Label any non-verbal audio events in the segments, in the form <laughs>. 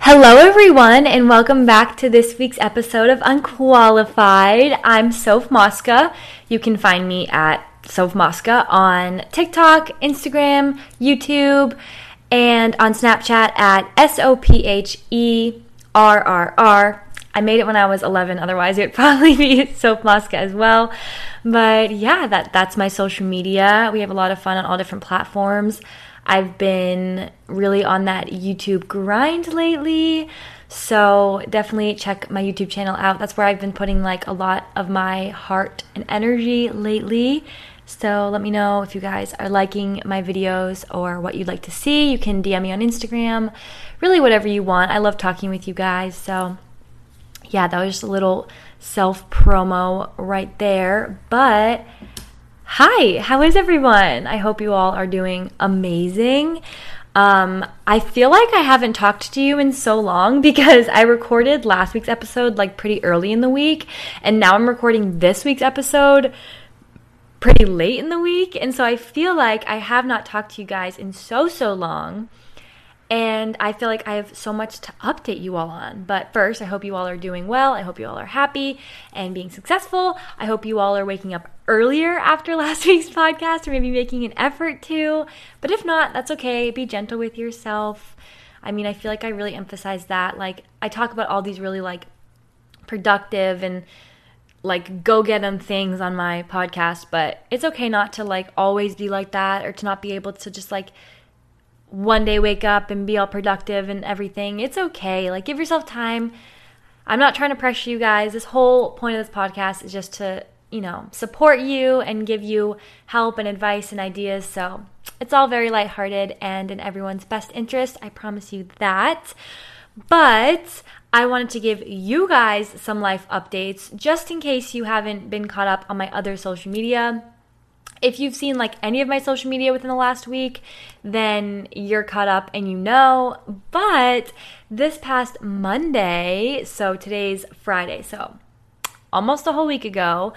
Hello, everyone, and welcome back to this week's episode of Unqualified. I'm Soph Mosca. You can find me at Soph Mosca on TikTok, Instagram, YouTube, and on Snapchat at S O P H E R R R. I made it when I was 11, otherwise, it would <laughs> probably be Soph Mosca as well. But yeah, that, that's my social media. We have a lot of fun on all different platforms. I've been really on that YouTube grind lately. So definitely check my YouTube channel out. That's where I've been putting like a lot of my heart and energy lately. So let me know if you guys are liking my videos or what you'd like to see. You can DM me on Instagram, really whatever you want. I love talking with you guys. So yeah, that was just a little self promo right there. But Hi, how is everyone? I hope you all are doing amazing. Um, I feel like I haven't talked to you in so long <laughs> because I recorded last week's episode like pretty early in the week, and now I'm recording this week's episode pretty late in the week. And so I feel like I have not talked to you guys in so, so long. And I feel like I have so much to update you all on. But first, I hope you all are doing well. I hope you all are happy and being successful. I hope you all are waking up earlier after <laughs> last week's podcast or maybe making an effort to. But if not, that's okay. Be gentle with yourself. I mean, I feel like I really emphasize that. Like, I talk about all these really like productive and like go get them things on my podcast, but it's okay not to like always be like that or to not be able to just like one day wake up and be all productive and everything. It's okay. Like, give yourself time. I'm not trying to pressure you guys. This whole point of this podcast is just to, you know, support you and give you help and advice and ideas. So it's all very lighthearted and in everyone's best interest. I promise you that. But I wanted to give you guys some life updates just in case you haven't been caught up on my other social media if you've seen like any of my social media within the last week, then you're caught up and you know. But this past Monday, so today's Friday, so almost a whole week ago,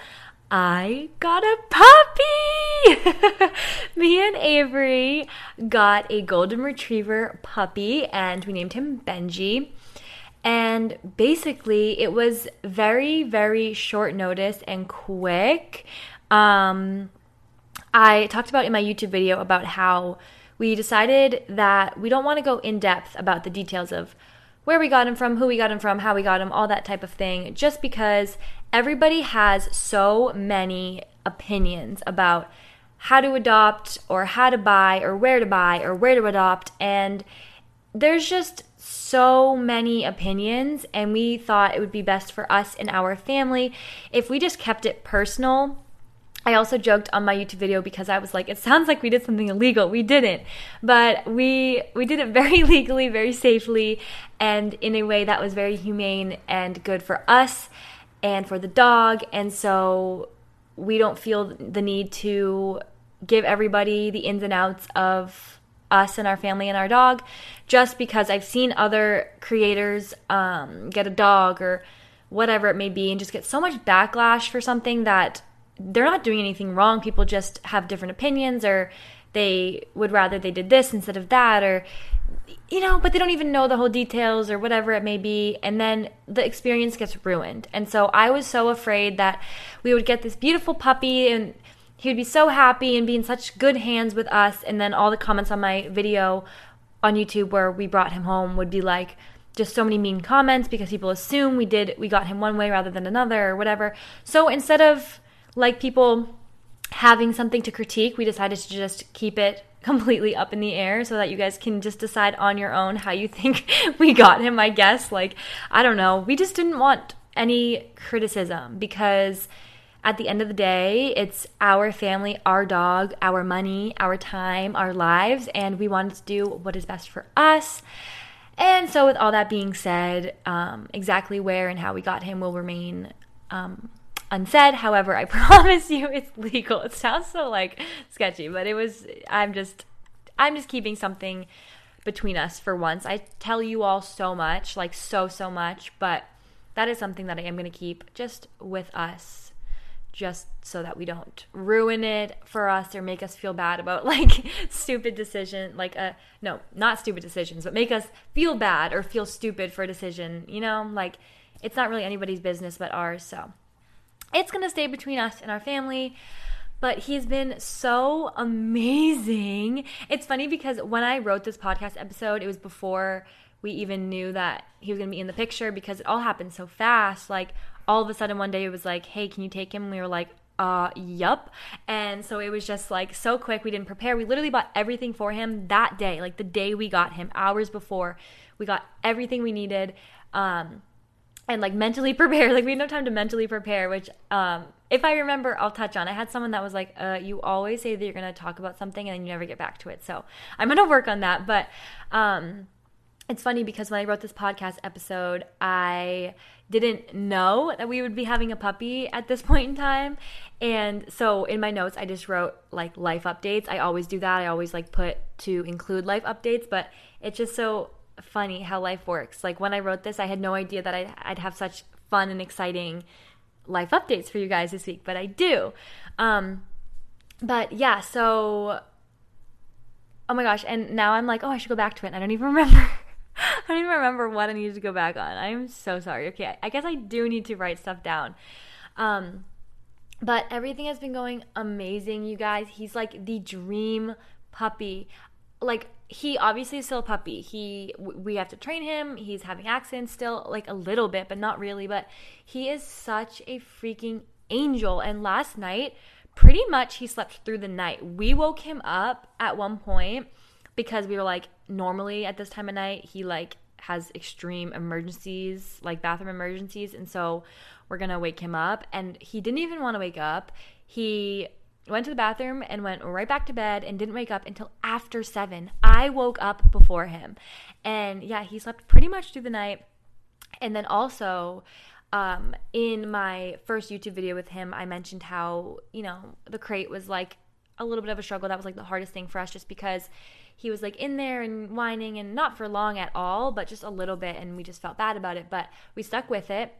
I got a puppy! <laughs> Me and Avery got a golden retriever puppy and we named him Benji. And basically, it was very, very short notice and quick. Um, I talked about in my YouTube video about how we decided that we don't want to go in depth about the details of where we got him from, who we got him from, how we got him, all that type of thing, just because everybody has so many opinions about how to adopt or how to buy or where to buy or where to adopt. And there's just so many opinions, and we thought it would be best for us and our family if we just kept it personal I also joked on my YouTube video because I was like, it sounds like we did something illegal. We didn't. But we we did it <laughs> very legally, very safely, and in a way that was very humane and good for us and for the dog. And so we don't feel the need to give everybody the ins and outs of us and our family and our dog just because I've seen other creators um, get a dog or whatever it may be and just get so much backlash for something that they're not doing anything wrong. People just have different opinions or they would rather they did this instead of that or you know, but they don't even know the whole details or whatever it may be. And then the experience gets ruined. And so I was so afraid that we would get this beautiful puppy and he would be so happy and be in such good hands with us. And then all the comments on my video on YouTube where we brought him home would be like, just so many mean comments because people assume we did we got him one way rather than another or whatever. So instead of like people having something to critique, we decided to just keep it <laughs> completely up in the air so that you guys can just decide on your own how you <laughs> think we got him, I guess. Like, I don't know. We just didn't want any criticism because at the end of the day, it's our family, our dog, our money, our time, our lives, and we wanted to do what is best for us. And so, with all that being said, um, exactly where and how we got him will remain um, unsaid. However, I <laughs> promise you it's legal. It sounds so like sketchy, but it was, I'm just, I'm just keeping something between us for once. I tell you all so much, like so, so much, but that is something that I am going to keep just with us just so that we don't ruin it for us or make us feel bad about <laughs> like stupid decision like a uh, no not stupid decisions but make us feel bad or feel stupid for a decision you know like it's not really anybody's business but ours so it's going to stay between us and our family but he's been so amazing it's funny because when i wrote this podcast episode it was before we even knew that he was going to be in the picture because it all happened so fast like all of a sudden one day it was like, hey, can you take him? And we were like, uh, yup. And so it was just like so quick. We didn't prepare. We literally bought everything for him that day, like the day we got him, hours before. We got everything we needed. Um, and like mentally <laughs> prepare. Like we had no time to mentally prepare, which um, if I remember, I'll touch on. I had someone that was like, uh, "You always say that you're going to talk about something and then you never get back to it." So I'm going to work on that. But um, it's funny because when I wrote this podcast episode, I didn't know that we would be having a puppy at this <laughs> point in time. And so in my notes, I just wrote like life updates. I always do that. I always like put to include life updates, but it's just so funny how life works. Like when I wrote this, I had no idea that I'd, I'd have such fun and exciting life updates for you guys this week, but I do. Um, but yeah, so oh my gosh, and now I'm like, oh, I should go back to it. And I don't even <laughs> remember. I don't even remember what I needed to go back on. I'm so sorry. Okay, I guess I do need to write stuff down. Um, but everything has been going amazing, you guys. He's like the dream puppy. Like he obviously is still a puppy. He we have to train him. He's having accents still, like a little bit, but not really. But he is such a freaking angel. And last night, pretty much he slept through the night. We woke him up at one point because we were like normally at this time of night he like has extreme emergencies like bathroom emergencies and so we're gonna wake him up and he didn't even want to wake up he went to the bathroom and went right back to bed and didn't wake up until after seven i woke up before him and yeah he slept pretty much through the night and then also um, in my first youtube video with him i mentioned how you know the crate was like a little bit of a struggle that was like the hardest thing for us just because he was like in there and whining and not for long at all, but just a little bit. And we just felt bad about it. But we stuck with it.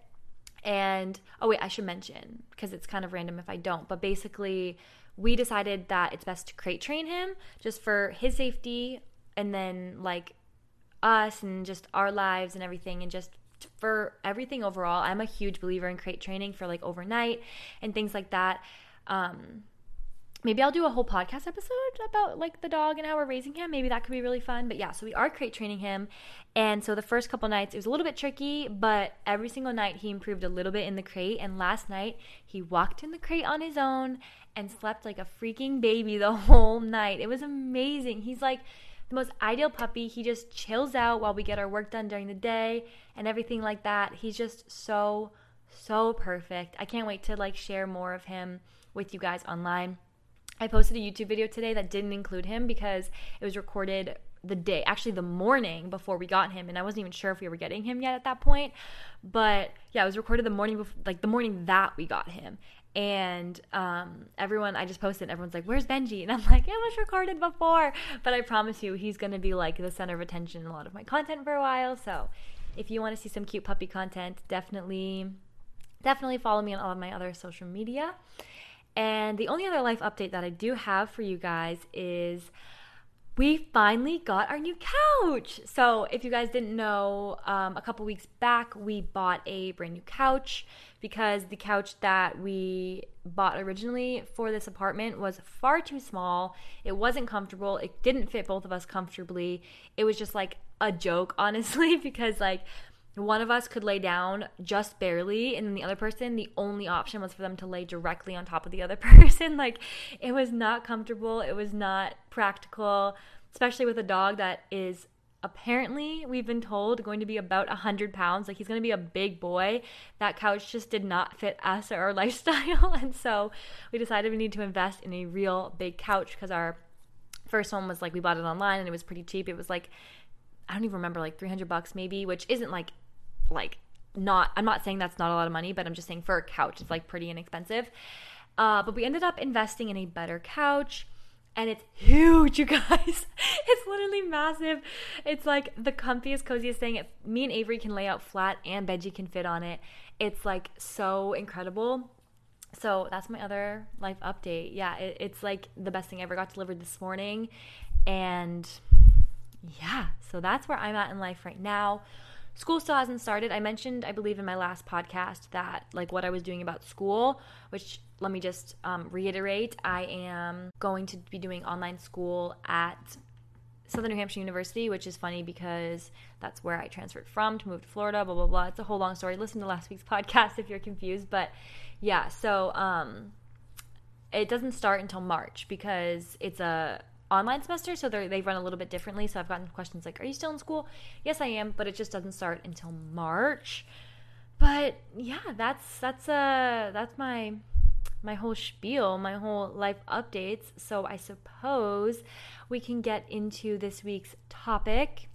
And oh, wait, I should mention because it's kind of random if I don't. But basically, we decided that it's best to crate train him just for his safety and then like us and just our lives and everything and just for everything overall. I'm a huge believer in crate training for like overnight and things like that. Um, maybe I'll do a whole podcast episode about like the dog and how we're raising him. Maybe that could be really fun. But yeah, so we are crate training him. And so the first couple nights it was a little bit tricky, but every single night he improved a little bit in the crate. And last night he walked in the crate on his own and slept like a freaking baby the <laughs> whole night. It was amazing. He's like the most ideal puppy. He just chills out while we get our work done during the day and everything like that. He's just so so perfect. I can't wait to like share more of him with you guys online. I posted a YouTube video today that didn't include him because it was recorded the day, actually the morning before we got him, and I wasn't even sure if we were getting him yet at that point. But yeah, it was recorded the morning before, like the morning that we got him. And um, everyone, I just posted, and everyone's like, "Where's Benji?" And I'm like, "It was recorded before." But I promise you, he's gonna be like the center of attention in a lot of my content for a while. So, if you want to see some cute puppy content, definitely, definitely follow me on all of my other social media. And the only other life update that I do have for you guys is we finally got our new couch. So, if you guys didn't know, um, a couple weeks back, we bought a brand new couch because the couch that we bought originally for this apartment was far too small. It wasn't comfortable. It didn't fit both of us comfortably. It was just like a joke, <laughs> honestly, because like one of us could lay down just barely and then the other person the only option was for them to lay directly on top of the other <laughs> person. Like it was not comfortable. It was not practical especially with a dog that is apparently we've been told going to be about 100 pounds. Like he's going to be a big boy. That couch just did not fit us or our <laughs> lifestyle. And so we decided we need to invest in a real big couch because our first one was like we bought it online and it was pretty cheap. It was like i don't even remember like 300 bucks maybe which isn't like like not i'm not saying that's not a lot of money but i'm just saying for a couch it's like pretty inexpensive uh, but we ended up investing in a better couch and it's huge, <laughs> you guys. it's literally massive. It's like the comfiest, coziest thing. If me and Avery can lay out flat and Benji can fit on it. It's like so incredible. So that's my other life update. Yeah, it, it's like the best thing I ever got delivered this morning. And yeah, so that's where I'm at in life right now school still hasn't started. I mentioned, I believe, in my last podcast that like what I was doing about school, which let me just um, reiterate I am going to be doing online school at Southern New Hampshire University, which is funny because that's where I transferred from to move to Florida, blah, blah, blah. It's a whole long story. Listen to last week's <laughs> podcast if you're confused. But yeah, so um, it doesn't start until March because it's a online semester, so they run a little bit differently. So I've gotten questions like, "Are you still in school?" Yes, I am, but it just doesn't start until March. But yeah, that's that's uh that's my my whole spiel, my whole life updates. So I suppose we can get into this week's topic,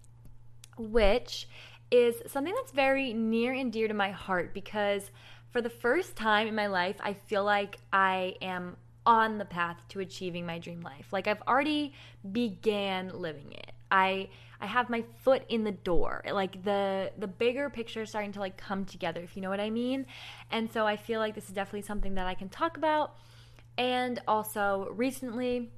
which is something that's very near and dear to my heart because for the first time in my life, I feel like I am on the path to achieving my dream life. Like I've already began living it. I I have my foot in the door. Like the the bigger picture is starting to like come together, if you know what I mean. And so I feel like this is definitely something that I can talk about. And also recently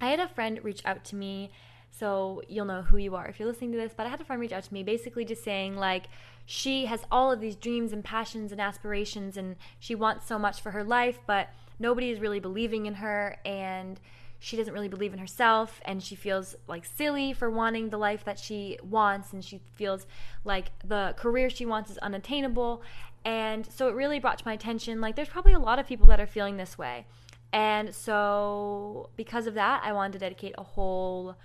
I had a friend reach out to me so you'll know who you are if you're listening to this. But I had a friend reach out to me basically just saying, like, she has all of these dreams and passions and aspirations, and she wants so much for her life, but nobody is really believing in her and she doesn't really believe in herself and she feels like silly for wanting the life that she wants and she feels like the career she wants is unattainable. And so it really brought to my attention like there's probably a lot of people that are feeling this way. And so because of that i wanted to dedicate a whole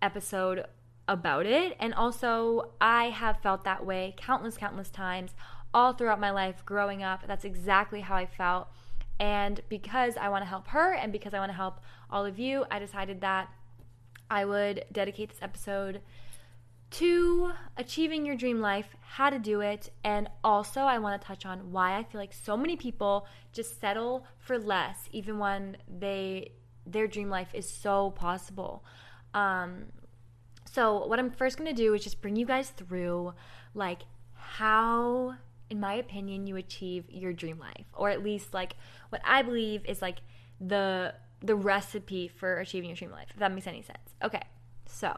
episode about it. And also i have felt that way countless countless times all throughout my life growing up. That's exactly how i felt and because I want to help her and because I want to help all of you, I decided that I would dedicate this episode to achieving your dream life, how to do it, and also I want to touch on why I feel like so many people just settle for less even when they their dream life is so possible. Um, so what I'm first going to do is just bring you guys through like how in my opinion, you achieve your dream life, or at least like what I believe is like the the recipe for achieving your dream life. If that makes any sense. Okay, so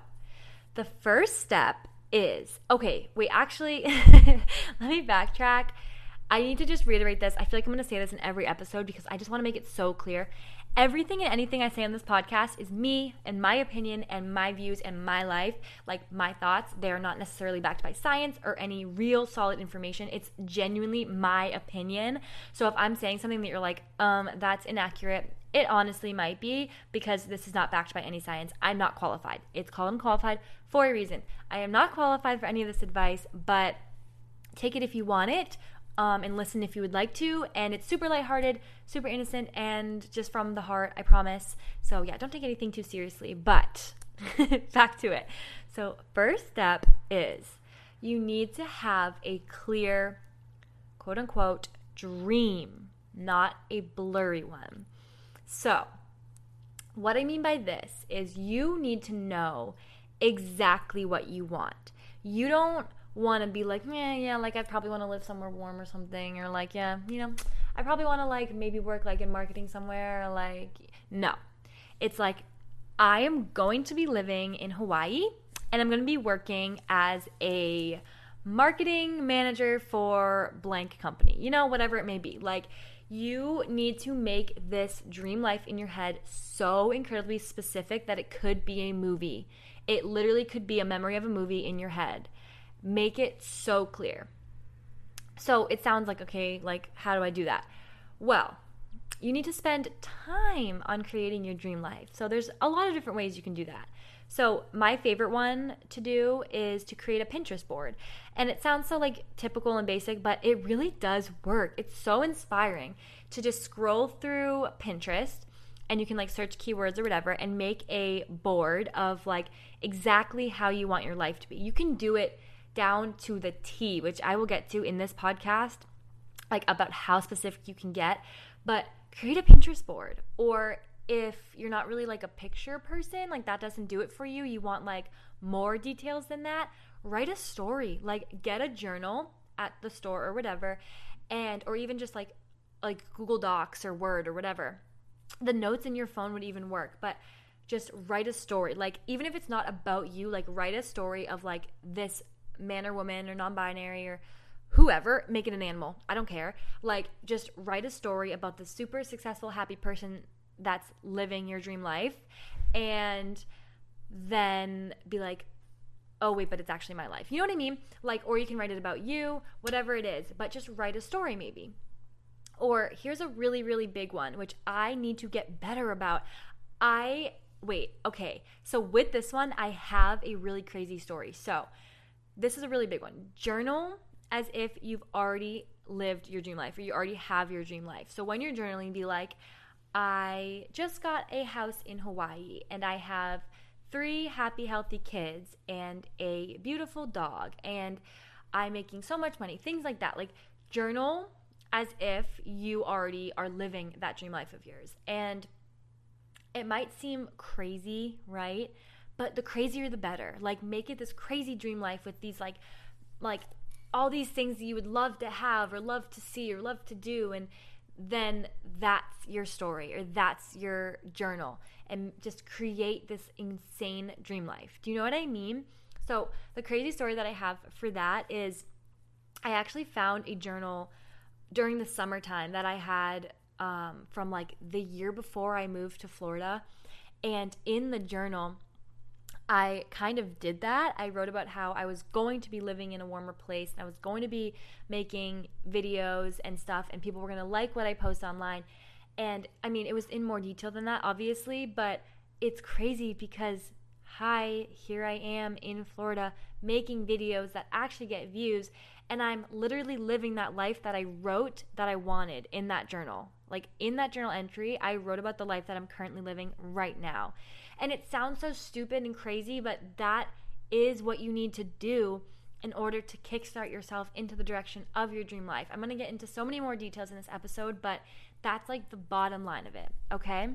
the first step is okay. Wait, actually, <laughs> let me backtrack. I need to just reiterate this. I feel like I'm going to say this in every episode because I just want to make it so clear. Everything and anything I say on this podcast is me and my opinion and my views and my life, like my thoughts. They are not necessarily backed by science or any real solid information. It's genuinely my opinion. So if I'm saying something that you're like, um, that's inaccurate, it honestly might be because this is not backed by any science. I'm not qualified. It's called unqualified for a reason. I am not qualified for any of this advice, but take it if you want it um, and listen if you would like to. And it's super lighthearted, super innocent, and just from the heart, I promise. So, yeah, don't take anything too seriously. But <laughs> back to it. So, first step is you need to have a clear, quote unquote, dream, not a blurry one. So, what I mean by this is you need to know exactly what you want. You don't want to be like, yeah, yeah, like I probably want to live somewhere warm or something, or like, yeah, you know, I probably want to like maybe work like in marketing somewhere. Or, like, no, it's like I am going to be living in Hawaii and I'm going to be working as a marketing manager for blank company, you know, whatever it may be. Like, you need to make this dream life in your head so incredibly specific that it could be a movie. It literally could be a memory of a movie in your head. Make it so clear. So it sounds like, okay, like, how do I do that? Well, you need to spend time on creating your dream life. So there's a lot of different ways you can do that. So, my favorite one to do is to create a Pinterest board. And it sounds so like typical and basic, but it really does work. It's so inspiring to just scroll through Pinterest and you can like search keywords or whatever and make a board of like exactly how you want your life to be. You can do it down to the T, which I will get to in this podcast, like about how specific you can get. But create a Pinterest board or if you're not really like a picture person, like that doesn't do it for you, you want like more details than that, write a story. Like get a journal at the store or whatever and or even just like like Google Docs or Word or whatever. The notes in your phone would even work, but just write a story. Like even if it's not about you, like write a story of like this man or woman or non-binary or whoever, make it an animal. I don't care. Like just write a story about the super successful happy person that's living your dream life and then be like oh wait but it's actually my life. You know what i mean? Like or you can write it about you whatever it is but just write a story maybe. Or here's a really really big one which i need to get better about. I wait okay. So with this one i have a really crazy story. So this is a really big one journal as if you've already lived your dream life or you already have your dream life so when you're journaling be like I just got a house in Hawaii and I have three happy, healthy kids and a beautiful dog, and I'm making so much money. Things like that. Like, journal as if you already are living that dream life of yours. And it might seem crazy, right? But the crazier the better. Like, make it this crazy dream life with these, like, like, all these things that you would love to have or love to see or love to do and then that's your story or that's your journal and just create this insane dream life. Do you know what I mean? So, the crazy story that I have for that is I actually found a journal during the summertime that I had um, from like the year before I moved to Florida. And in the journal, I kind of did that. I wrote about how I was going to be living in a warmer place and I was going to be making videos and stuff, and people were going to like what I post online. And I mean, it was in more detail than that, obviously, but it's crazy because, hi, here I am in Florida making videos that actually get views, and I'm literally living that life that I wrote that I wanted in that journal. Like in that journal entry, I wrote about the life that I'm currently living right now. And it sounds so stupid and crazy, but that is what you need to do in order to kickstart yourself into the direction of your dream life. I'm going to get into so many more details in this episode, but that's like the bottom line of it, okay?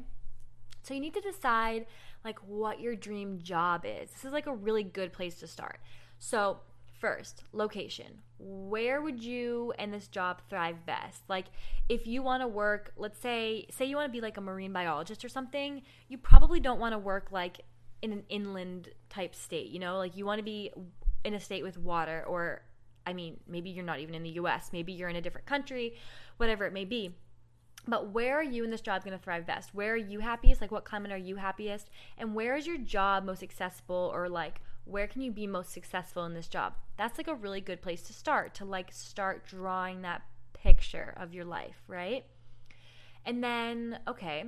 So you need to decide like what your dream job is. This is like a really good place to start. So, first, location. Where would you and this job thrive best? Like if you want to work, let's say say you want to be like a marine biologist or something, you probably don't want to work like in an inland type state, you know? Like you want to be in a state with water or I mean, maybe you're not even in the US, maybe you're in a different country, whatever it may be. But where are you in this job going to thrive best? Where are you happiest? Like, what climate are you happiest? And where is your job most accessible or like where can you be most successful in this job? That's like a really good place to start to like start drawing that picture of your life, right? And then, okay,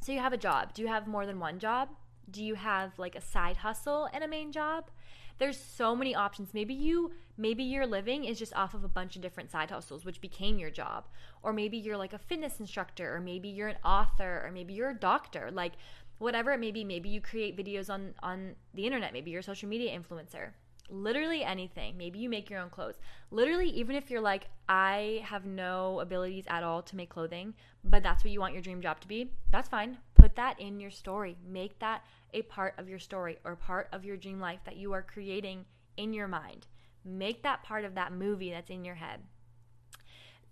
so you have a job. Do you have more than one job? Do you have like a side hustle and a main job? There's so many options. Maybe you maybe your living is just off of a bunch of different side hustles which became your job. Or maybe you're like a fitness instructor or maybe you're an author or maybe you're a doctor. Like whatever it may be maybe you create videos on on the internet maybe you're a social media influencer. Literally anything. Maybe you make your own clothes. Literally even if you're like i have no abilities at all to make clothing but that's what you want your dream job to be that's fine. Put that in your story. Make that a part of your story or part of your dream life that you are creating in your mind. Make that part of that movie that's in your head.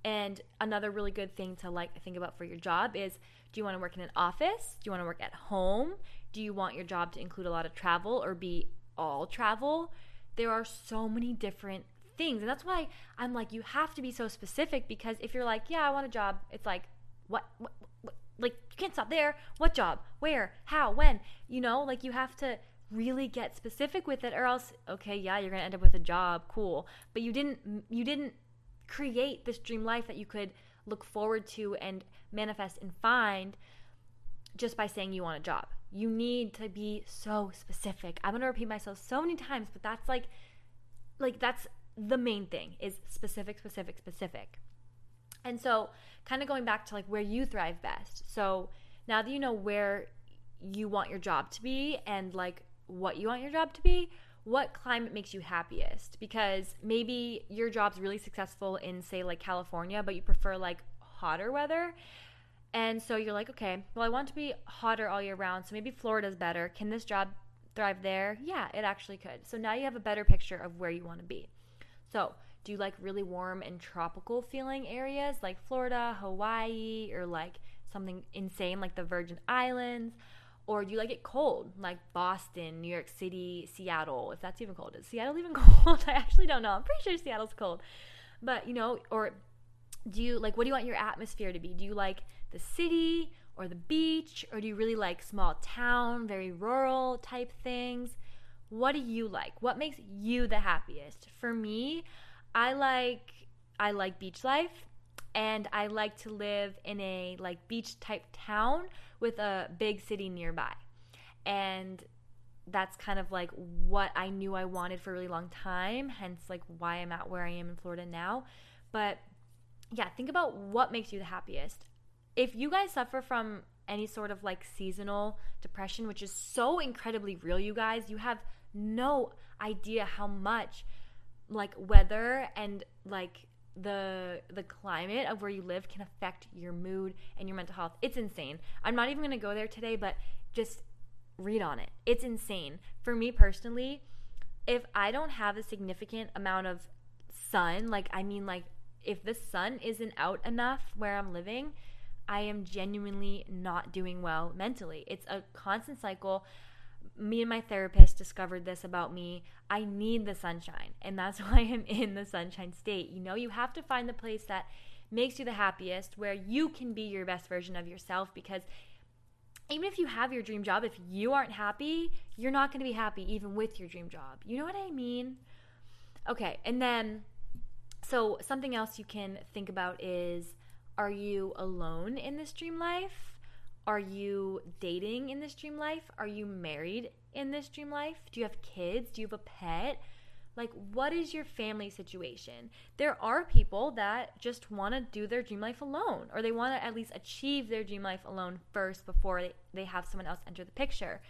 And another really good thing to like think about for your job is do you want to work in an office? Do you want to work at home? Do you want your job to include a lot of travel or be all travel? There are so many different things. And that's why I'm like, you have to be so specific because if you're like, yeah, I want a job, it's like, what, what, what? Like, you can't stop there. What job? Where? How? When? You know, like, you have to really get specific with it or else okay yeah you're going to end up with a job cool but you didn't you didn't create this dream life that you could look forward to and manifest and find just by saying you want a job. You need to be so specific. I'm going to repeat myself so many times, but that's like like that's the main thing is specific specific specific. And so, kind of going back to like where you thrive best. So, now that you know where you want your job to be and like what you want your job to be, what climate makes you happiest? Because maybe your job's really successful in, say, like California, but you prefer like hotter weather. And so you're like, okay, well, I want to be hotter all year round. So maybe Florida's better. Can this job thrive there? Yeah, it actually could. So now you have a better picture of where you want to be. So, do you like really warm and tropical feeling areas like Florida, Hawaii, or like something insane like the Virgin Islands? Or do you like it cold, like Boston, New York City, Seattle, if that's even cold? Is Seattle even <laughs> cold? I actually don't know. I'm pretty sure Seattle's cold. But, you know, or do you like what do you want your atmosphere to be? Do you like the city or the beach? Or do you really like small town, very rural type things? What do you like? What makes you the happiest? For me, I like I like beach life and I like to live in a like beach type town with a big city nearby. And that's kind of like what I knew I wanted for a really long time, hence like why I'm at where I am in Florida now. But yeah, think about what makes you the happiest. If you guys suffer from any sort of like seasonal depression, which is so incredibly real, you guys, you have no idea how much like weather and like the the climate of where you live can affect your mood and your mental health. It's insane. I'm not even going to go there today, but just read on it. It's insane. For me personally, if I don't have a significant amount of sun, like I mean like if the sun isn't out enough where I'm living, I am genuinely not doing well mentally. It's a constant cycle me and my therapist discovered this about me. I need the sunshine, and that's <laughs> why I'm in the sunshine state. You know, you have to find the place that makes you the happiest, where you can be your best version of yourself because even if you have your dream job, if you aren't happy, you're not going to be happy even with your dream job. You know what I mean? Okay, and then so something else you can think about is are you alone in this dream life? Are you dating in this dream life? Are you married in this dream life? Do you have kids? Do you have a pet? Like, what is your family situation? There are people that just want to do their dream life alone, or they want to at least achieve their dream life alone first before they, have someone else enter the picture.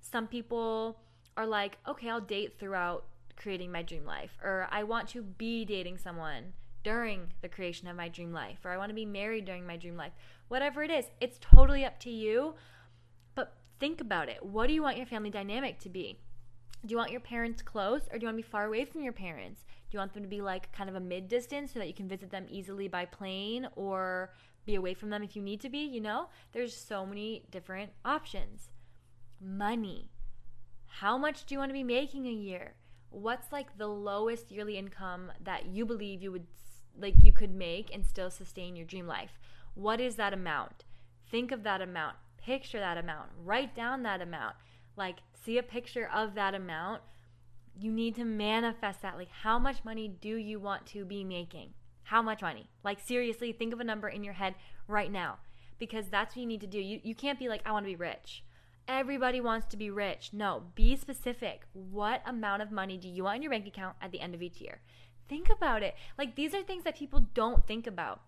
Some people are like, okay, I'll date throughout creating my dream life, or I want to be dating someone during the creation of my dream life, or I want to be married during my dream life. Whatever it is, it's totally up to you. But think about it. What do you want your family dynamic to be? Do you want your parents close or do you want to be far away from your parents? Do you want them to be like kind of a mid distance so that you can visit them easily by plane or be away from them if you need to be? You know, there's so many different options. Money. How much do you want to be making a year? What's like the lowest yearly income that you believe you would like you could make and still sustain your dream life. What is that amount? Think of that amount. Picture that amount. Write down that amount. Like see a picture of that amount. You need to manifest that. Like how much money do you want to be making? How much money? Like seriously, think of a number in your head right now because that's what you need to do. You you can't be like I want to be rich. Everybody wants to be rich. No, be specific. What amount of money do you want in your bank account at the end of each year? Think about it. Like these are things that people don't think about.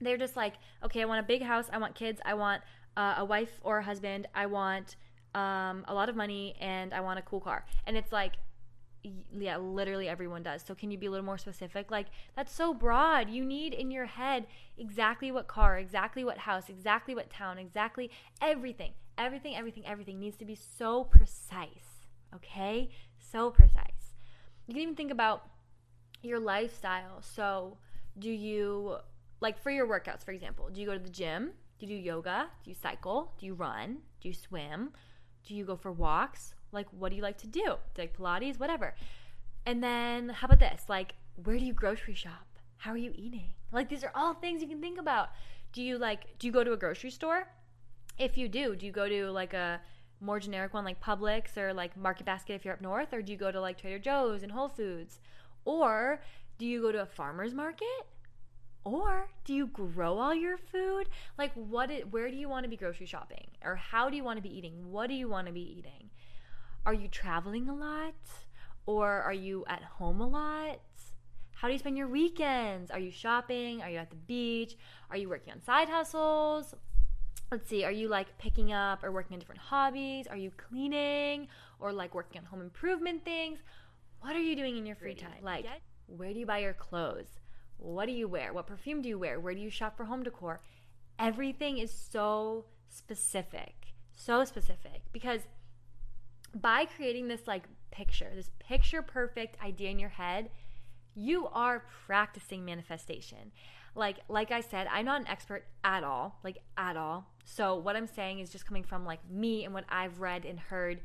They're just like, okay, I want a big house, I want kids, I want uh, a wife or a husband, I want um, a lot of money, and I want a cool car. And it's like, yeah, literally everyone does. So can you be a little more specific? Like that's so broad. You need in your head exactly what car, exactly what house, exactly what town, exactly everything. Everything, everything, everything needs to be so precise. Okay? So precise. You can even think about your lifestyle. So, do you like for your workouts, for example, do you go to the gym? Do you do yoga? Do you cycle? Do you run? Do you swim? Do you go for walks? Like, what do you like to do? do like Pilates, whatever. And then, how about this? Like, where do you grocery shop? How are you eating? Like, these are all things you can think about. Do you like, do you go to a grocery store? If you do, do you go to like a more generic one like Publix or like Market Basket if you're up north? Or do you go to like Trader Joe's and Whole Foods? Or do you go to a farmer's market? Or do you grow all your food? Like what it, where do you want to be grocery shopping? Or how do you want to be eating? What do you want to be eating? Are you traveling a lot? Or are you at home a lot? How do you spend your weekends? Are you shopping? Are you at the beach? Are you working on side hustles? Let's see, are you like picking up or working on different hobbies? Are you cleaning or like working on home improvement things? What are you doing in your free time? Like, where do you buy your clothes? What do you wear? What perfume do you wear? Where do you shop for home decor? Everything is so specific, so specific because by creating this like picture, this picture perfect idea in your head, you are practicing manifestation. Like like I said, I'm not an expert at all, like at all. So what I'm saying is just coming from like me and what I've read and heard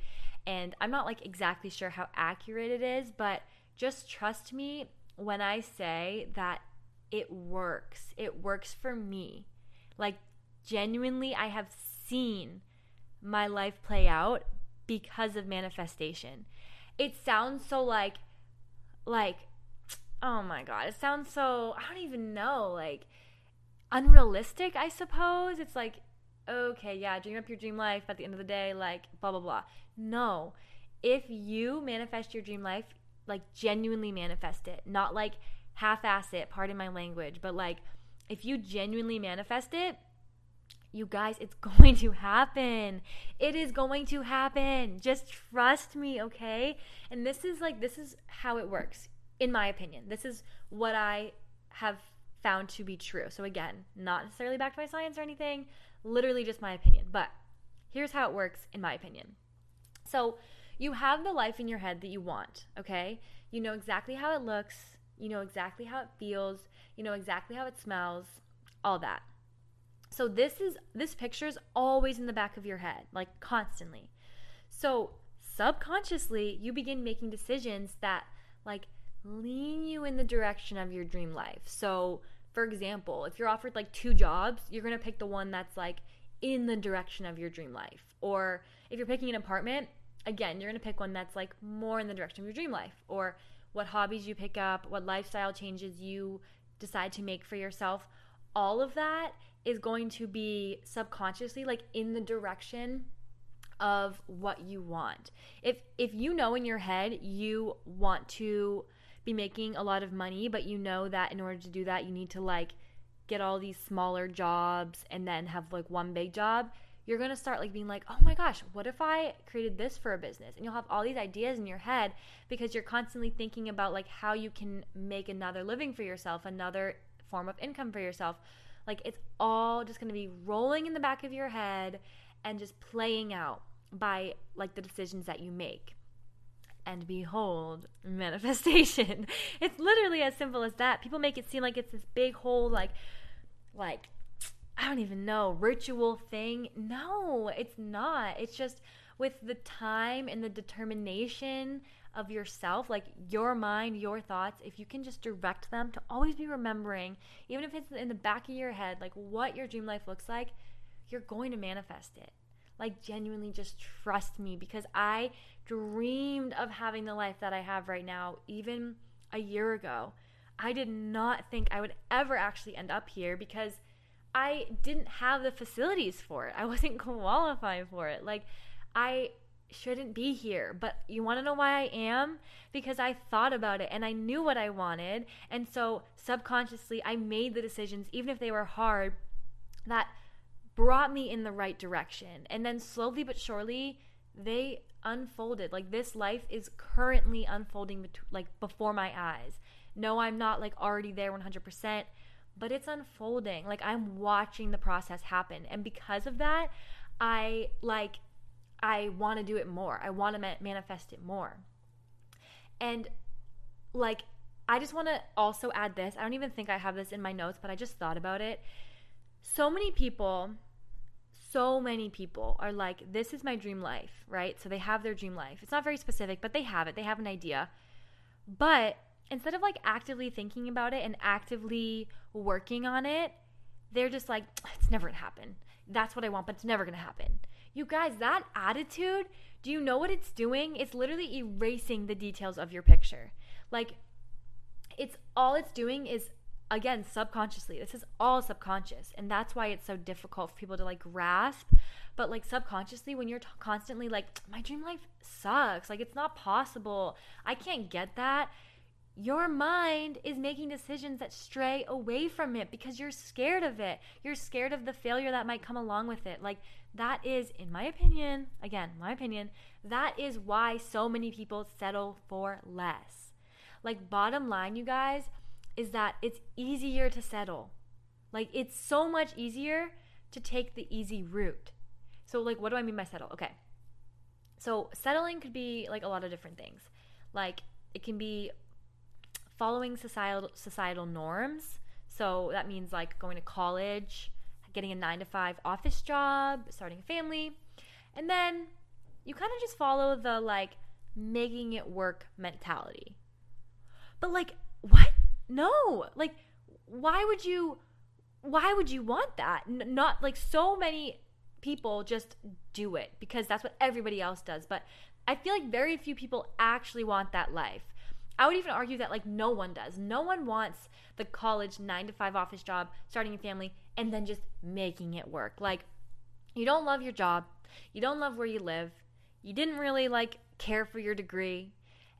and I'm not like exactly sure how accurate it is, but just trust me when I say that it works. It works for me. Like genuinely I have seen my life play out because of manifestation. It sounds so like like oh my god, it sounds so I don't even know, like unrealistic, I suppose. It's like okay, yeah, dream up your dream life, at the end of the day, like blah blah blah. No. If you manifest your dream life, like genuinely manifest it, not like half ass it, pardon my language, but like if you genuinely manifest it, you guys, it's <laughs> going to happen. It is going to happen. Just trust me, okay? And this is like, this is how it works in my opinion. This is what I have found to be true. So, again, not necessarily backed by science or anything, literally just my opinion. But here's how it works, in my opinion. So, you have the life in your head that you want, okay? You know exactly how it looks, you know exactly how it feels, you know exactly how it smells, all that. So this is this picture is always in the back of your head, like constantly. So subconsciously, you begin making decisions that like lean you in the direction of your dream life. So, for example, if you're offered like two jobs, you're going to pick the one that's like in the direction of your dream life. Or if you're picking an apartment, again, you're going to pick one that's like more in the direction of your dream life. Or what hobbies you pick up, what lifestyle changes you decide to make for yourself. All of that is going to be subconsciously like in the direction of what you want. If if you know in your head you want to be making a lot of money, but you know that in order to do that, you need to like get all these smaller jobs and then have like one big job, you're going to start like being like, "Oh my gosh, what if I created this for a business?" And you'll have all these ideas in your head because you're constantly thinking about like how you can make another living for yourself, another form of income for yourself. Like it's all just going to be rolling in the back of your head and just playing out by like the decisions that you make and behold, <laughs> manifestation. <laughs> it's literally as simple as that. People make it seem like it's this big whole like like I don't even know, ritual thing. No, it's not. It's just with the time and the determination of yourself, like your mind, your thoughts, if you can just direct them to always be remembering, even if it's in the back of your head, like what your dream life looks like, you're going to manifest it. Like, genuinely just trust me because I dreamed of having the life that I have right now, even a year ago. I did not think I would ever actually end up here because I didn't have the facilities for it. I <laughs> wasn't qualified for it. Like, I shouldn't be here. But you want to know why I am? Because I thought about it and I knew what I wanted. And so subconsciously, I made the decisions, even if they were hard, that brought me in the right direction. And then slowly but surely, they unfolded. Like this life is currently unfolding like before my eyes. No, I'm not like already there 100%, but it's unfolding. Like I'm watching the process happen. And because of that, I like I want to do it more. I want to ma- manifest it more. And like I just want to also add this. I don't even think I have this in my notes, but I just thought about it so many people so many people are like this is my dream life right so they have their dream life it's not very specific but they have it they have an idea but instead of like actively thinking about it and actively working on it they're just like it's never gonna happen that's what i want but it's never gonna happen you guys that attitude do you know what it's doing it's literally erasing the details of your picture like it's all it's doing is again, subconsciously. This is all subconscious. And that's why it's so difficult for people to like grasp. But like subconsciously, when you're t- constantly like, my dream life sucks, like it's not possible, I can't get that your mind is making decisions that stray away from it because you're scared of it. You're scared of the failure that might come along with it. Like, that is, in my opinion, again, my opinion, that is why so many people settle for less. Like, bottom line, you guys, is that it's easier to settle. Like, it's so much easier to take the easy route. So, like, what do I mean by settle? Okay. So, settling could be like a lot of different things. Like, it can be following societal societal norms. So that means like going to college, getting a 9 to 5 office job, starting a family. And then you kind of just follow the like making it work mentality. But like what? No. Like why would you why would you want that? N- not like so many people just do it because that's what everybody else does. But I feel like very few people actually want that life. I would even argue that like no one does. No one wants the college 9 to 5 office job, starting a family and then just making it work. Like you don't love your job, you don't love where you live, you didn't really like care for your degree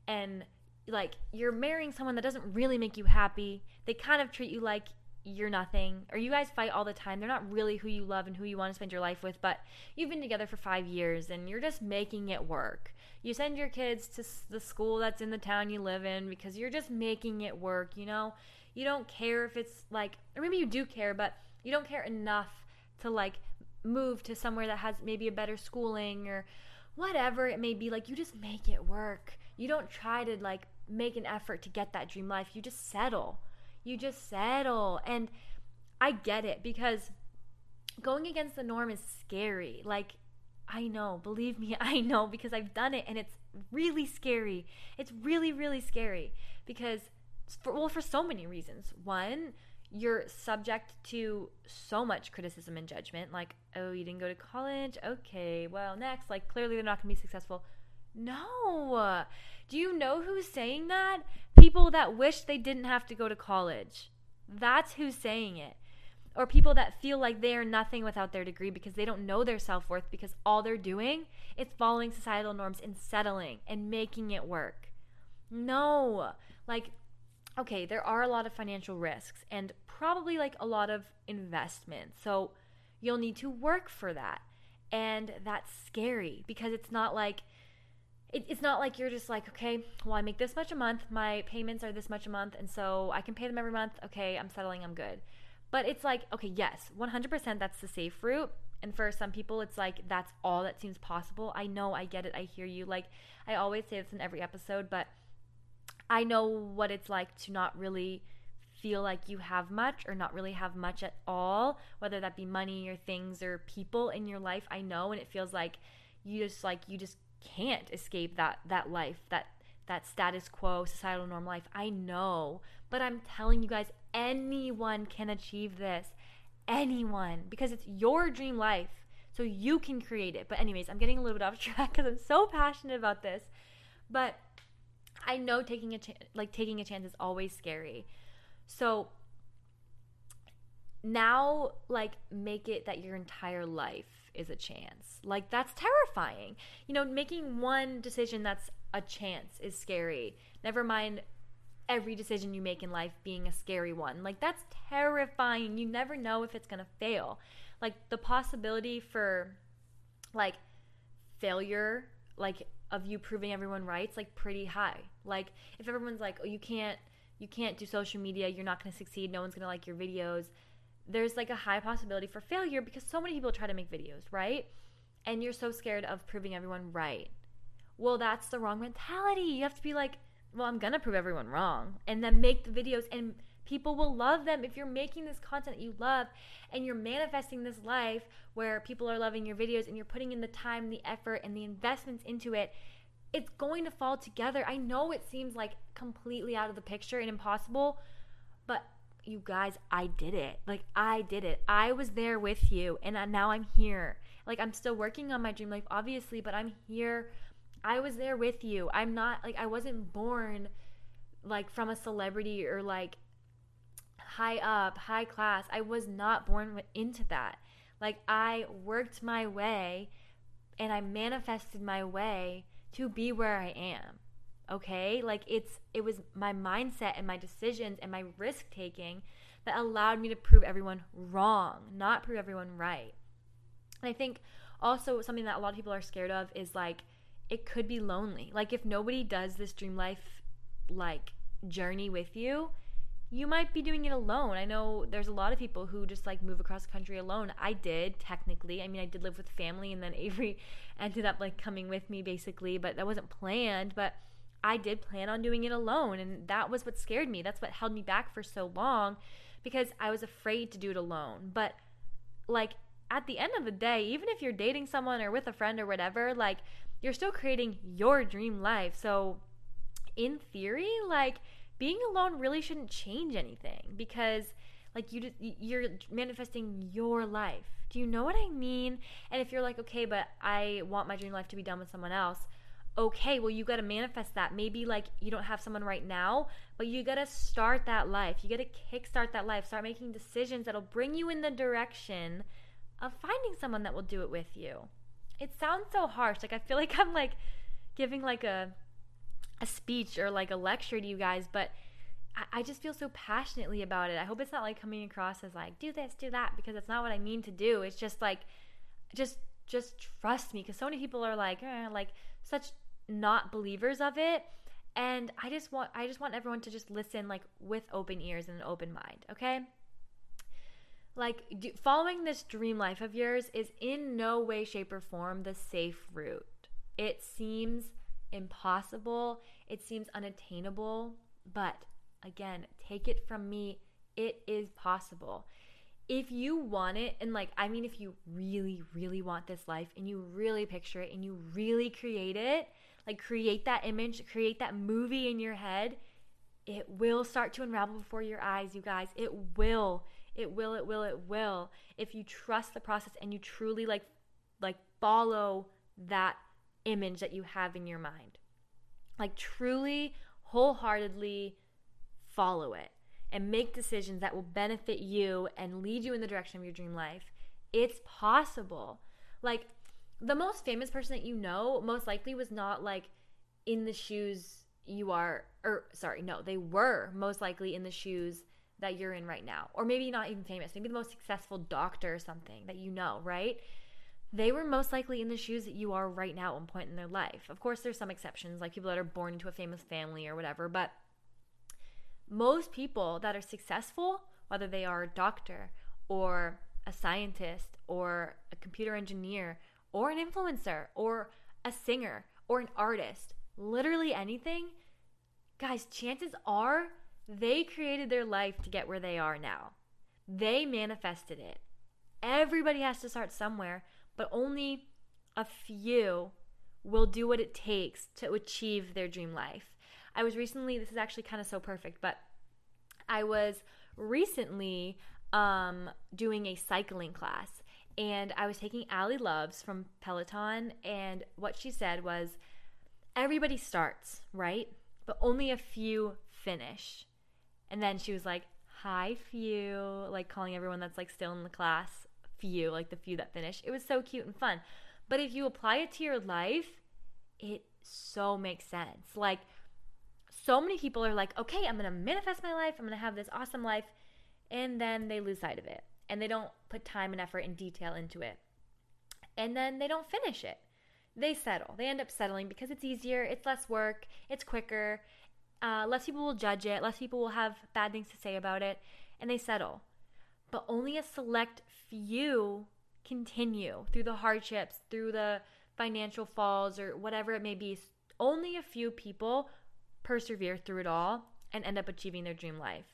and like you're marrying someone that doesn't really make you happy. They kind of treat you like you're nothing or you guys fight all the time they're not really who you love and who you want to spend your life with but you've been together for five years and you're just making it work you send your kids to the school that's in the town you live in because you're just making it work you know you don't care if it's like or maybe you do care but you don't care enough to like move to somewhere that has maybe a better schooling or whatever it may be like you just make it work you don't try to like make an effort to get that dream life you just settle you just settle. And I get it because going against the norm is scary. Like, I know, believe me, <laughs> I know because I've done it and it's really scary. It's really, really scary because, for, well, for so many reasons. One, you're subject to so much criticism and judgment. Like, oh, you didn't go to college? Okay, well, next. Like, clearly they're not going to be successful. No. Do you know who's saying that? People that wish they didn't have to go to college. That's who's saying it. Or people that feel like they are nothing without their degree because they don't know their self worth because all they're doing is following societal norms and settling and making it work. No. Like, okay, there are a lot of financial risks and probably like a lot of investment. So you'll need to work for that. And that's scary because it's not like it, it's not like you're just like, okay, well, I make this much a month. My payments are this much a month. And so I can pay them every month. Okay, I'm settling. I'm good. But it's like, okay, yes, 100% that's the safe route. And for some people, it's like, that's all that seems possible. I know, I get it. I hear you. Like, I always say this in every episode, but I know what it's like to not really feel like you have much or not really have much at all, whether that be money or things or people in your life. I know, and it feels like you just like, you just can't escape that that life, that that status quo societal norm life. I know, but I'm telling you guys anyone can achieve this. Anyone because it's your dream life. So you can create it. But anyways, I'm getting a little bit off <laughs> track cuz I'm so passionate about this. But I know taking a ch- like taking a chance is always scary. So now like make it that your entire life is a chance. Like that's terrifying. You know, making one decision that's a chance is scary. Never mind every decision you make in life being a scary one. Like that's terrifying. You never know if it's going to fail. Like the possibility for like failure like of you proving everyone right, it's like pretty high. Like if everyone's like, "Oh, you can't you can't do social media, you're not going to succeed, no one's going to like your videos." there's like a high possibility for failure because so many people try to make videos, right? And you're so scared of proving everyone right. Well, that's the wrong mentality. You have to be like, well, I'm going to prove everyone wrong and then make the videos and people will love them if you're making this content that you love and you're manifesting this life where people are loving your videos and you're putting in the time, the effort and the investments into it. It's going to fall together. I know it seems like completely out of the picture and impossible, but you guys, I did it. Like, I did it. I was there with you, and now I'm here. Like, I'm still working on my dream life, obviously, but I'm here. I was there with you. I'm not, like, I wasn't born, like, from a celebrity or, like, high up, high class. I was not born into that. Like I worked my way and I manifested my way to be where I am. Okay? Like it's it was my mindset and my decisions and my risk taking that allowed me to prove everyone wrong, not prove everyone right. And I think also something that a lot of people are scared of is like it could be lonely. Like if nobody does this dream life like journey with you, you might be doing it alone. I know there's a lot of people who just like move across the country alone. I did technically. I mean, I did live with family and then <laughs> Avery ended up like coming with me basically, but that wasn't planned, but I did plan on doing it alone and that was what scared me. That's what held me back for so long because I was afraid to do it alone. But like at the end of the day, even if you're dating someone or with a friend or whatever, like you're still creating your dream life. So in theory, like being alone really shouldn't change anything because like you just, you're manifesting your life. Do you know what I mean? And if you're like, "Okay, but I want my dream life to be done with someone else." Okay, well you got to manifest that. Maybe like you don't have someone right now, but you got to start that life. You got to kickstart that life. Start making decisions that'll bring you in the direction of finding someone that will do it with you. It sounds so harsh. Like I feel <laughs> like I'm like giving like a a speech or like a lecture to you guys, but I, I just feel so passionately about it. I hope it's not like coming across as like do this, do that, because that's not what I mean to do. It's just like just just trust me because so many people are like eh, like such not believers of it and i just want i just want everyone to just listen like with open ears and an open mind okay like do, following this dream life of yours is in no way shape or form the safe route it seems impossible, it seems unattainable, but again, take it from me, it is possible. If you want it, and like, I mean, if you really, really want this life and you really picture it and you really create it, like, create that image, create that movie in your head, it will start to unravel before your eyes, you guys. It will. It will, it will, it will. If you trust the process and you truly like like follow that image that you have in your mind. Like, truly, wholeheartedly follow it and make decisions that will benefit you and lead you in the direction of your dream life. It's possible. Like, the most famous person that you know most likely was not like in the shoes you are, or sorry, no, they were most likely in the shoes that you're in right now. Or maybe not even famous, maybe the most successful doctor or something that you know, right? they were most likely in the shoes that you are right now at one point in their life. Of course, there's some exceptions, like people that are born into a famous family or whatever, but most people that are successful, whether they are a doctor or a scientist or a computer engineer or an influencer or a singer or an artist, literally anything, guys, chances are they created their life to get where they are now. They manifested it. Everybody has to start somewhere, but only a few will do what it takes to achieve their dream life. I was recently, this is actually kind of so perfect, but I was recently um, doing a cycling class and I was taking Ally Love's from Peloton, and what she said was everybody starts, right? But only a few finish. And then she was like, Hi, few, like calling everyone that's like still in the class few, like the few that finish. It was so cute and fun. But if you apply it to your life, it so makes sense. Like, so many people are like, okay, I'm to manifest my life. I'm to have this awesome life. And then they lose sight of it. And they don't put time and effort and detail into it. And then they don't finish it. They settle. They end up settling because it's easier, it's less work, it's quicker, uh, less people will judge it, less people will have bad things to say about it, and they settle but only a select few continue through the hardships, through the financial falls, or whatever it may be. Only a few people persevere through it all and end up achieving their dream life.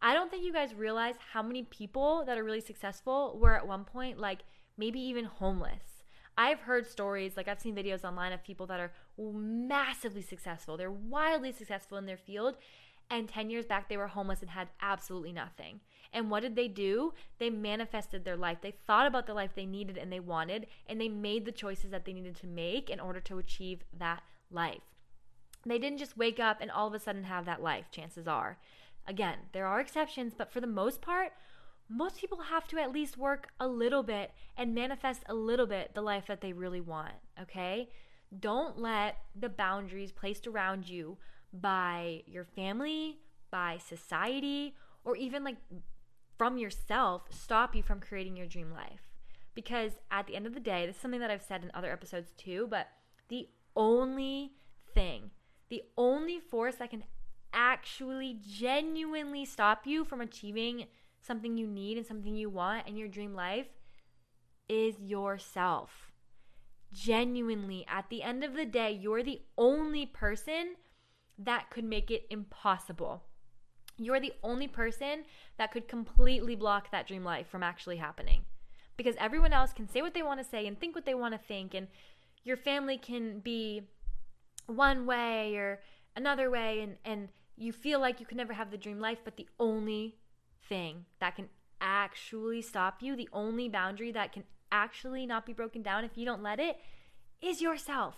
I don't think you guys realize how many people that are really successful were at one point like maybe even homeless. I've heard stories, like I've seen videos online of people that are massively successful. They're wildly successful in their field and 10 years back, they were homeless and had absolutely nothing. And what did they do? They manifested their life. They thought about the life they needed and they wanted, and they made the choices that they needed to make in order to achieve that life. They didn't just wake up and all of a sudden have that life, chances are. Again, there are exceptions, but for the most part, most people have to at least work a little bit and manifest a little bit the life that they really want, okay? Don't let the boundaries placed around you by your family, by society, or even like from yourself stop you from creating your dream life. Because at the end of the day, this is something that I've said in other episodes too, but the only thing, the only force that can actually genuinely stop you from achieving something you need and something you want in your dream life is yourself. Genuinely, at the end of the day, you're the only person that could make it impossible. You're the only person that could completely block that dream life from actually happening. Because everyone else can say what they want to say and think what they want to think, and your family can be one way or another way, and, and you feel like you can never have the dream life, but the only thing that can actually stop you, the only boundary that can actually not be broken down if you don't let it, is yourself.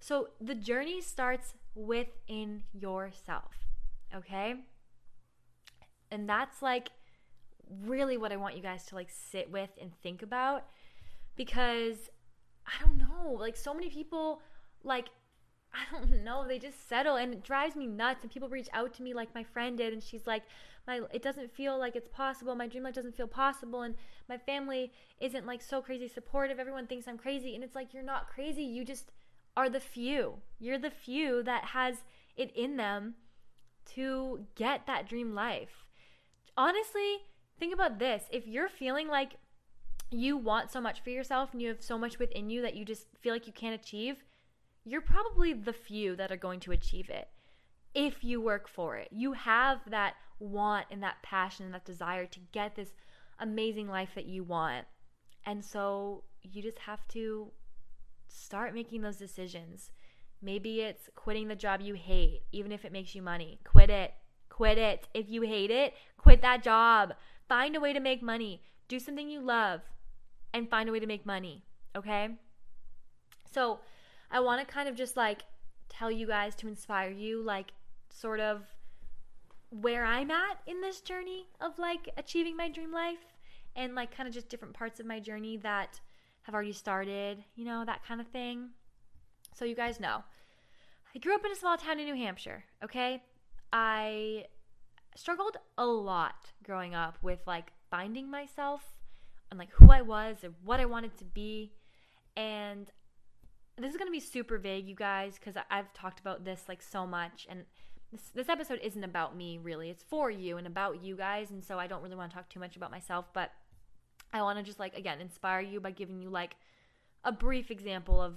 So the journey starts within yourself, okay? And that's like really what I want you guys to like sit with and think about because I don't know, like so many people like I don't <laughs> know, they just settle and it drives me nuts and people reach out to me like my friend did and she's like my it doesn't feel like it's possible. My dream life doesn't feel possible and my family isn't like so crazy supportive. Everyone thinks I'm crazy and it's like you're not crazy. You just are the few. You're the few that has it in them to get that dream life. Honestly, think about this. If you're feeling like you want so much for yourself and you have so much within you that you just feel like you can't achieve, you're probably the few that are going to achieve it if you work for it. You have that want and that passion and that desire to get this amazing life that you want. And so you just have to start making those decisions. Maybe it's quitting the job you hate, even if it makes you money. Quit it. Quit it. If you hate it, quit that job. Find a way to make money. Do something you love and find a way to make money. Okay? So, I want to kind of just like tell you guys to inspire you, like, sort of where I'm at in this journey of like achieving my dream life and like kind of just different parts of my journey that have already started, you know, that kind of thing. So you guys know. I grew up in a small town in New Hampshire, okay? I struggled a lot growing up with like finding myself and like who I was and what I wanted to be. And this is going to be super vague, you guys, because I've talked about this like so much. And this, this episode isn't about me really. It's for you and about you guys and so i don't really want to talk too much about myself but i want to just like again inspire you by giving you like a brief example of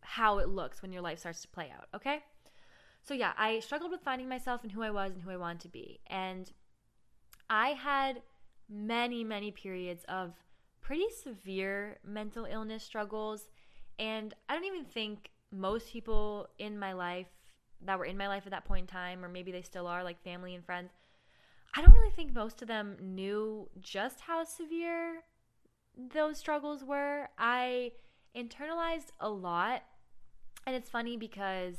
how it looks when your life starts to play out okay? So yeah i struggled with finding myself and who i was and who i wanted to be and i had many many periods of pretty severe mental illness struggles and i don't even think most people in my life that were in my life at that point in time, or maybe they still are, like family and friends, I don't really think most of them knew just how severe those struggles were. I internalized a lot. And it's funny because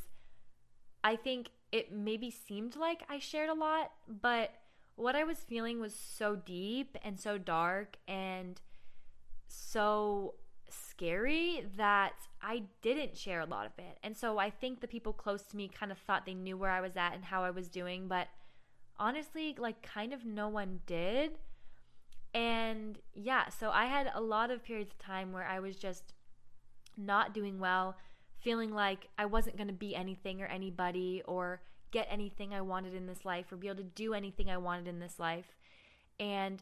I think it maybe seemed like I shared a lot, but what I was feeling was so deep and so dark and so scary that I didn't share a lot of it. And so I think the people close to me kind of thought they knew where I was at and how I was doing, but honestly, like kind of no one did. And yeah, so I had a lot of periods of time where I was just not doing well, feeling like I wasn't going to be anything or anybody or get anything I wanted in this life or be able to do anything I wanted in this life. And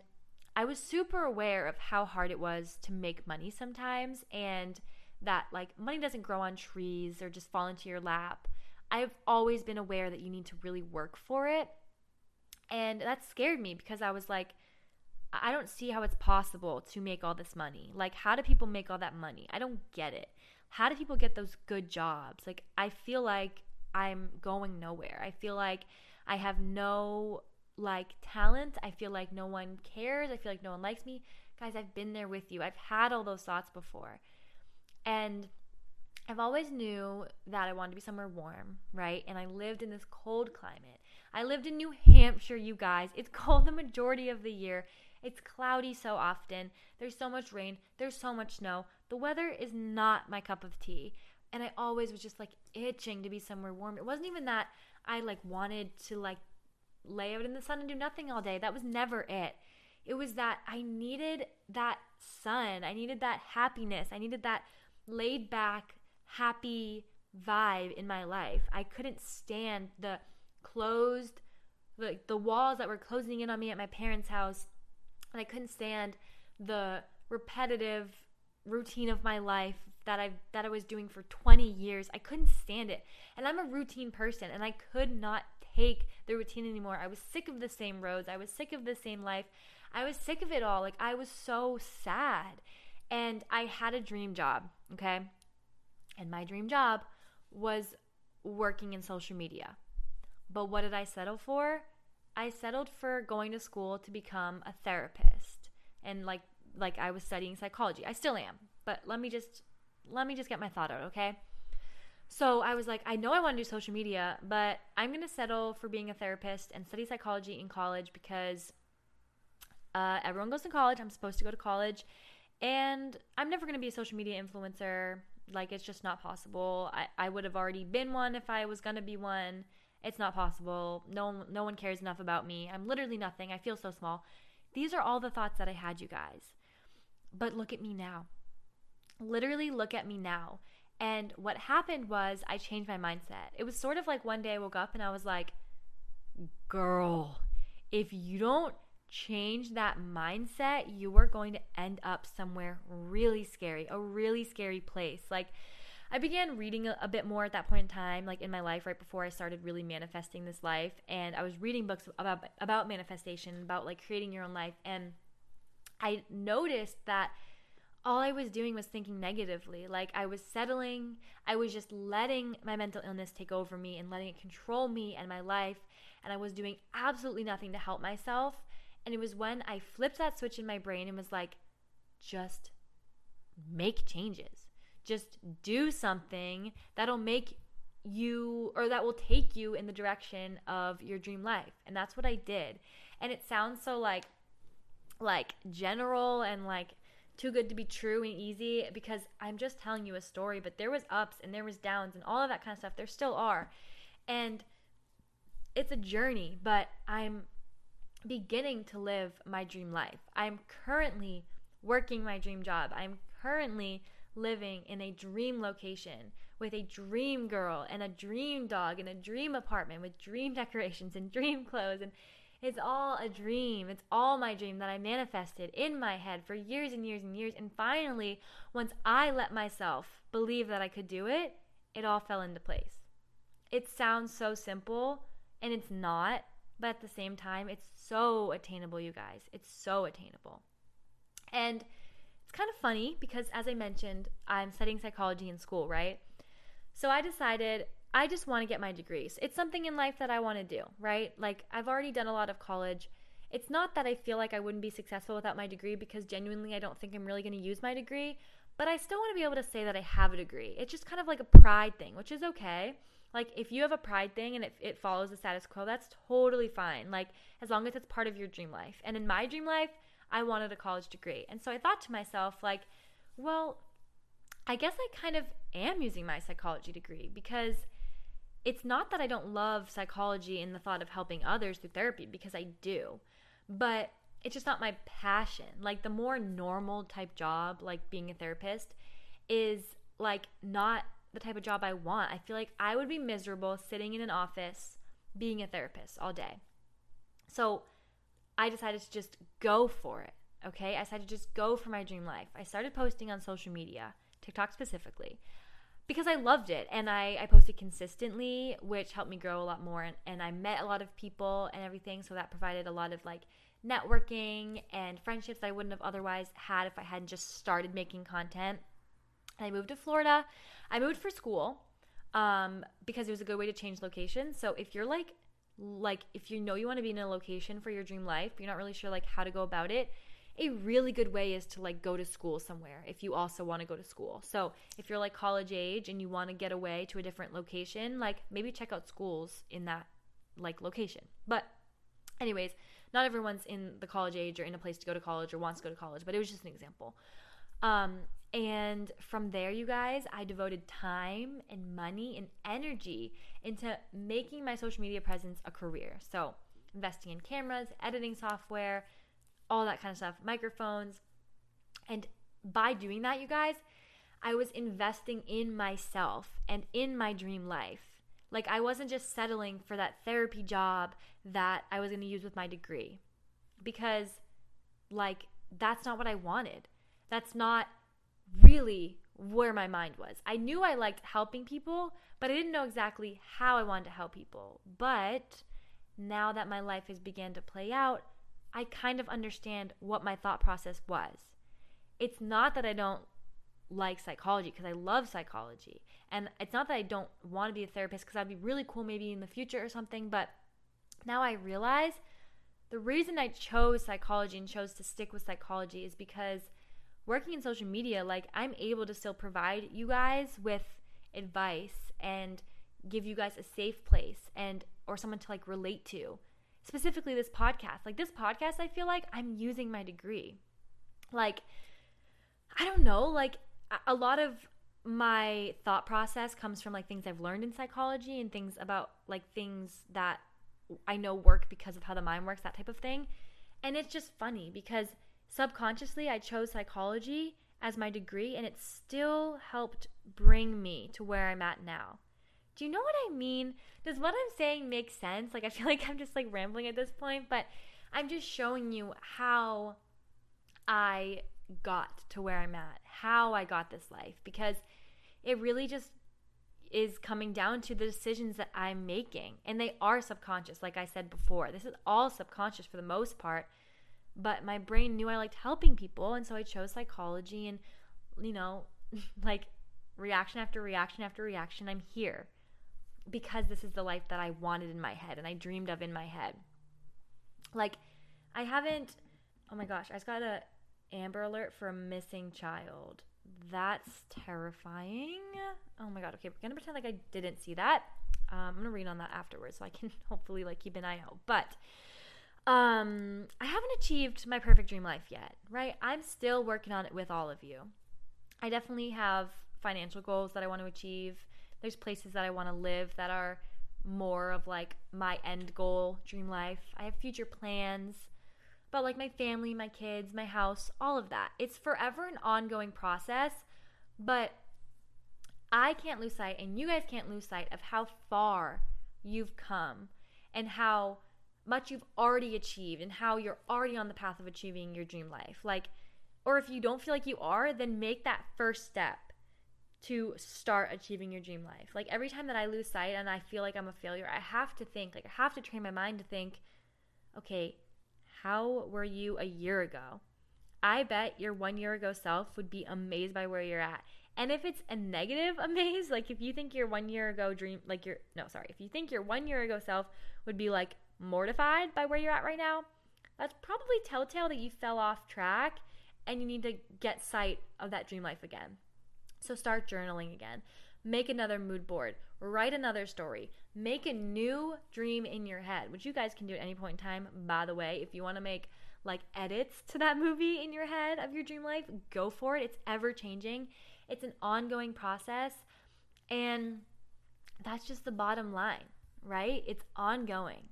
I was super aware of how hard it was to make money sometimes and that like money doesn't grow on trees or just fall into your lap. I've always been aware that you need to really work for it. And that scared me because I was like, I don't see how it's possible to make all this money. Like, how do people make all that money? I don't get it. How do people get those good jobs? Like, I feel like I'm going nowhere. I feel like I have no like talent. I feel like no one cares. I feel like no one likes me. Guys, I've been there with you. I've had all those thoughts before. And I've always knew that I wanted to be somewhere warm, right? And I lived in this cold climate. I lived in New Hampshire, you guys. It's <laughs> cold the majority of the year. It's cloudy so often. There's so much rain. There's so much snow. The weather is not my cup of tea. And I always was just like itching to be somewhere warm. It wasn't even that I like wanted to like lay out in the sun and do nothing all day. That was never it. It was that I needed that sun. I needed that happiness. I needed that laid back, happy vibe in my life. I couldn't stand the closed, like the walls that were closing in on me at my parents' house. And I couldn't stand the repetitive routine of my life that I that I was doing for 20 years. I couldn't stand it. And I'm a routine person and I could not take the routine anymore. I was sick of the same roads. I was sick of the same life. I was sick of it all. Like I was so sad. And I had a dream job, okay? And my dream job was working in social media. But what did I settle for? I settled for going to school to become a therapist. And like like I was studying psychology. I still am. But let me just let me just get my thought out, okay? So I was like, I know I want to do social media, but I'm going to settle for being a therapist and study psychology in college because uh, everyone goes to college. I'm supposed to go to college. And I'm never going to be a social media influencer. Like, it's just not possible. I, I would have already been one if I was going to be one. It's not possible. No, no one cares enough about me. I'm literally nothing. I feel so small. These are all the thoughts that I had, you guys. But look at me now. Literally, look at me now. And what happened was I changed my mindset. It was sort of like one day I woke up and I was like, girl, if you don't change that mindset, you are going to end up somewhere really scary, a really scary place. Like, I began reading a, a, bit more at that point in time, like in my life, right before I started really manifesting this life. And I was reading books about about manifestation, about like creating your own life, and I noticed that all I was doing was thinking negatively. Like I was settling, I was just letting my mental illness take over me and letting it control me and my life. And I was doing absolutely nothing to help myself. And it was when I flipped that switch in my brain and was like, just make changes. Just do something that'll make you or that will take you in the direction of your dream life. And that's what I did. And it sounds so like like general and like too good to be true and easy because I'm just telling you a story, but there was ups and there was downs and all of that kind of stuff. There still are. And it's a journey, but I'm beginning to live my dream life. I'm currently working my dream job. I'm currently living in a dream location with a dream girl and a dream dog and a dream apartment with dream <laughs> decorations and dream clothes and it's all a dream. It's all my dream that I manifested in my head for years and years and years. And finally, once I let myself believe that I could do it, it all fell into place. It sounds so simple, and it's not, but at the same time, it's so attainable, you guys. It's so attainable. And it's kind of funny because, as I mentioned, I'm studying psychology in school, right? So I decided I just want to get my degrees. It's something in life that I want to do, right? Like, I've already done a lot of college. It's not that I feel like I wouldn't be successful without my degree because genuinely I don't think I'm really going to use my degree, but I still want to be able to say that I have a degree. It's just kind of like a pride thing, which is okay. Like, if you have a pride thing and it, it follows the status quo, that's totally fine. Like, as long as it's part of your dream life. And in my dream life, I wanted a college degree. And so I thought to myself, like, well, I guess I kind of am using my psychology degree because it's not that I don't love psychology and the thought of helping others through therapy because I do, but it's just not my passion. Like the more normal type job, like being a therapist, is like not the type of job I want. I feel like I would be miserable sitting in an office being a therapist all day. So I decided to just go for it. Okay. I decided to just go for my dream life. I started posting on social media, TikTok specifically because I loved it and I, I posted consistently, which helped me grow a lot more. And, and I met a lot of people and everything. So that provided a lot of like networking and friendships I wouldn't have otherwise had if I hadn't just started making content. And I moved to Florida. I moved for school um, because it was a good way to change location. So if you're like, like if you know you want to be in a location for your dream life, but you're not really sure like how to go about it, a really good way is to like go to school somewhere if you also want to go to school. So, if you're like college age and you want to get away to a different location, like maybe check out schools in that like location. But anyways, not everyone's in the college age or in a place to go to college or wants to go to college, but it was just an example. Um, and from there, you guys, I devoted time and money and energy into making my social media presence a career. So, investing in cameras, editing software, all that kind of stuff, microphones. And by doing that, you guys, I was investing in myself and in my dream life. Like, I wasn't just settling for that therapy job that I was going to use with my degree because, like, that's not what I wanted. That's not really where my mind was. I knew I liked helping people, but I didn't know exactly how I wanted to help people. But now that my life has began to play out, I kind of understand what my thought process was. It's not that I don't like psychology because I love psychology. And it's not that I don't want to be a therapist because that'd be really cool maybe in the future or something, but now I realize the reason I chose psychology and chose to stick with psychology is because working in social media, like I'm able to still provide you guys with advice and give you guys a safe place and or someone to like relate to. Specifically this podcast. Like this podcast, I feel like I'm using my degree. Like I don't know, like a lot of my thought process comes from like things I've learned in psychology and things about like things that I know work because of how the mind works, that type of thing. And it's just funny because subconsciously I chose psychology as my degree and it still helped bring me to where I'm at now. Do you know what I mean? Does what I'm saying make sense? Like I feel <laughs> like I'm just like rambling at this point, but I'm just showing you how I got to where I'm at, how I got this life because it really just is coming down to the decisions that I'm making. And they are subconscious, like I said before. This is all subconscious for the most part. But my brain knew I liked helping people. And so I chose psychology and, you know, <laughs> like reaction after reaction after reaction. I'm here because this is the life that I wanted in my head and I dreamed of in my head. Like, I haven't, oh my gosh, I just got a Amber Alert for a missing child. That's terrifying. Oh my god. Okay, we're gonna pretend like I didn't see that. Um, I'm gonna read on that afterwards, so I can <laughs> hopefully like keep an eye out. But um, I haven't achieved my perfect dream life yet, right? I'm still working on it with all of you. I definitely have financial goals that I want to achieve. There's places that I want to live that are more of like my end goal, dream life. I have future plans about like my family, my kids, my house, all of that. It's forever an ongoing process, but I can't lose sight, and you guys can't lose sight of how far you've come and how much you've already achieved and how you're already on the path of achieving your dream life. Like, or if you don't feel like you are, then make that first step to start achieving your dream life. Like every time that I lose sight and I feel like I'm a failure, I have to think, like I have to train my mind to think, okay, how were you a year ago? I bet your one year ago self would be amazed by where you're at. And if it's a negative <laughs> amaze, like if you think your one year ago dream, like your, no, sorry, if you think your one year ago self would be like mortified by where you're at right now, that's probably telltale that you fell off track and you need to get sight of that dream life again. So start journaling again. Make another mood board. Write another story. Make a new dream in your head, which you guys can do at any point in time, by the way. If you want to make like edits to that <laughs> movie in your head of your dream life, go for it. It's ever changing, it's an ongoing process. And that's just the bottom line, right? It's ongoing.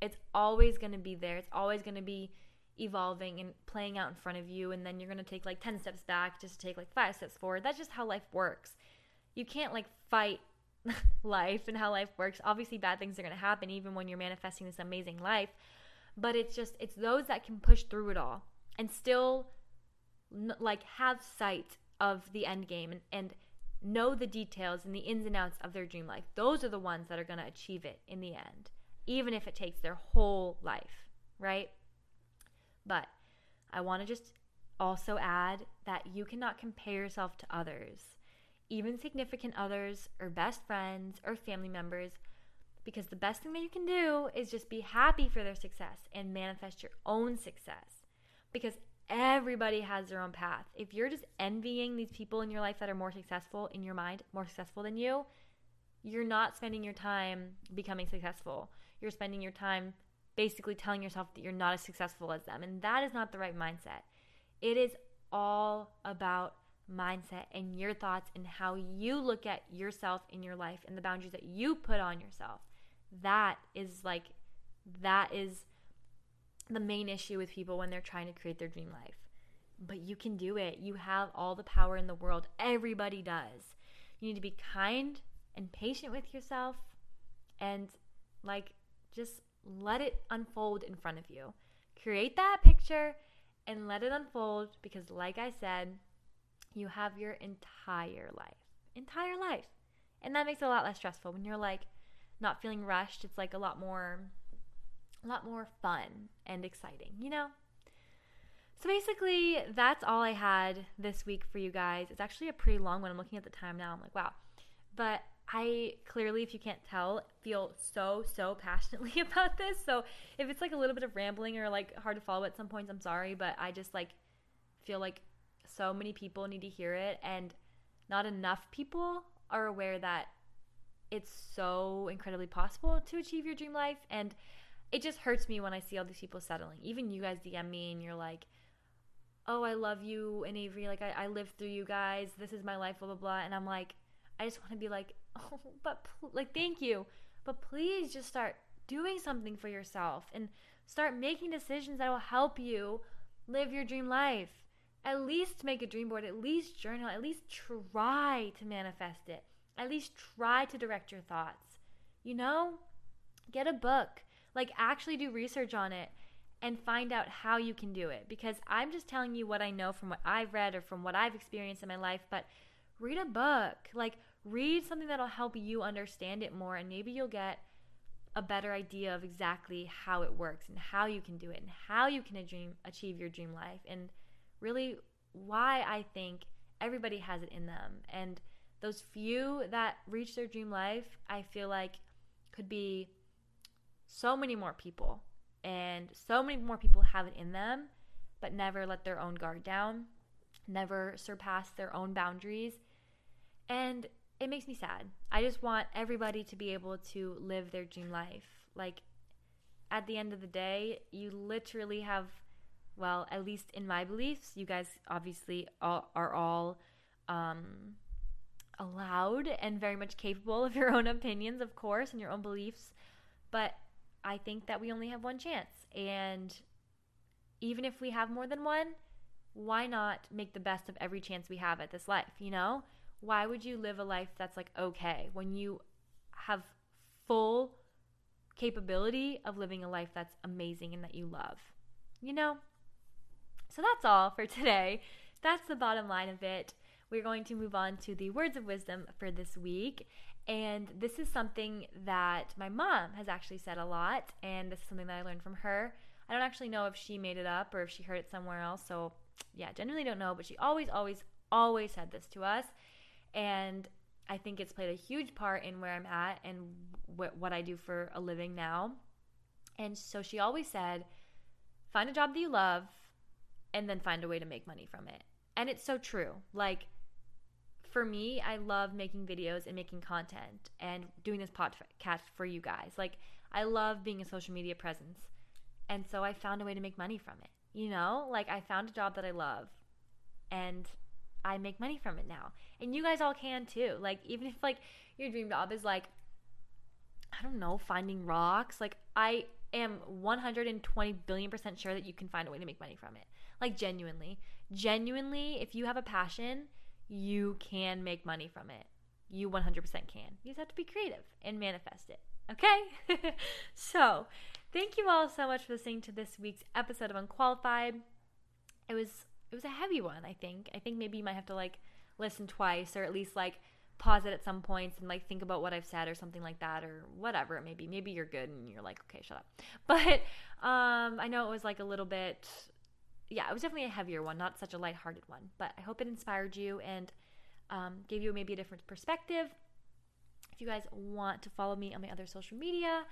It's always going to be there. It's always going to be evolving and playing out in front of you. And then you're going to take like 10 steps back just to take like five steps forward. That's just how life works you can't like fight <laughs> life and how life works. Obviously, bad things are going to happen even when you're manifesting this amazing life. But it's just, it's those that can push through it all and still like have sight of the end game and, and know the details and the ins and outs of their dream life. Those are the ones that are going to achieve it in the end, even if it takes their whole life, right? But I want to just also add that you cannot compare yourself to others even significant others or best friends or family members because the best thing that you can do is just be happy for their success and manifest your own success because everybody has their own path. If you're just envying these people in your life that are more successful in your mind, more successful than you, you're not spending your time becoming successful. You're spending your time basically telling yourself that you're not as successful as them. And that is not the right mindset. It is all about mindset and your thoughts and how you look at yourself in your life and the boundaries that you put on yourself. That is like, that is the main issue with people when they're trying to create their dream life. But you can do it. You have all the power in the world. Everybody does. You need to be kind and patient with yourself and like just let it unfold in front of you. Create that picture and let it unfold because, like I said, you have your entire life. Entire life. And that makes it a lot less stressful when you're like not feeling rushed. It's like a lot more a lot more fun and exciting, you know? So basically, that's all I had this week for you guys. It's actually a pretty long one. I'm looking at the time now. I'm like, wow. But I clearly, if you can't tell, feel so, so passionately <laughs> about this. So if it's like a little bit of rambling or like hard to follow at some points, I'm sorry. But I just like feel like so many people need to hear it. And not enough people are aware that it's so incredibly possible to achieve your dream life. And it just hurts me when I see all these people settling. Even you guys DM me and you're like, oh, I love you and Avery. Like, I, I lived through you guys. This is my life, blah, blah, blah. And I'm like, I just want to be like, oh, <laughs> but like, thank you. But please just start doing something for yourself and start making decisions that will help you live your dream life. At least make a dream board, at least journal, at least try to manifest it. At least try to direct your thoughts. You know? Get a book. Like, actually do research on it and find out how you can do it. Because I'm just telling you what I know from what I've read or from what I've experienced in my life, but read a book. Like, read something that'll help you understand it more, and maybe you'll get a better idea of exactly how it works and how you can do it and how you can dream, achieve your dream life and really why I think everybody has it in them. And those few that reach their dream life, I feel like could be so many more people and so many more people have it in them, but never let their own guard down, never surpass their own boundaries. It makes me sad. I just want everybody to be able to live their dream life. Like, at the end of the day, you literally have, well, at least in my beliefs, you guys obviously are all um, allowed and very much capable of your <laughs> own opinions, of course, and your own beliefs. But I think that we only have one chance. And even if we have more than one, why not make the best of every chance we have at this life, you know? Why would you live a life that's like okay when you have full capability of living a life that's amazing and that you love? You know? So that's all for today. That's the bottom line of it. We're going to move on to the words of wisdom for this week. And this is something that my mom has actually said a lot, and this is something that I learned from her. I don't actually know if she made it up or if she heard it somewhere else, so yeah, generally don't know, but she always, always, always said this to us. And I think it's played a huge part in where I'm at and wh- what I do for a living now. And so she always said, find a job that you love and then find a way to make money from it. And it's so true. Like, for me, I love making videos and making content and doing this podcast for you guys. Like, I love being a social media presence. And so I found a way to make money from it. You know, like I found a job that I love and I make money from it now. And you guys all can too. Like, even if like your dream job is like, I don't know, finding rocks, like, I am 120 billion percent sure that you can find a way to make money from it. Like, genuinely. Genuinely, if you have a passion, you can make money from it. You 100% can. You just have to be creative and manifest it. Okay? <laughs> so, thank you all so much for listening to this week's episode of Unqualified. It was it was a heavy one, I think. I think maybe you might have to like listen twice or at least like pause it at some points and like think about what I've said or something like that or whatever it may be. Maybe you're good and you're like, okay, shut up. <laughs> But um I know it was like a little bit yeah, it was definitely a heavier one, not such a lighthearted one. But I hope it inspired you and um, gave you maybe a different perspective. If you guys want to follow me on my other social media,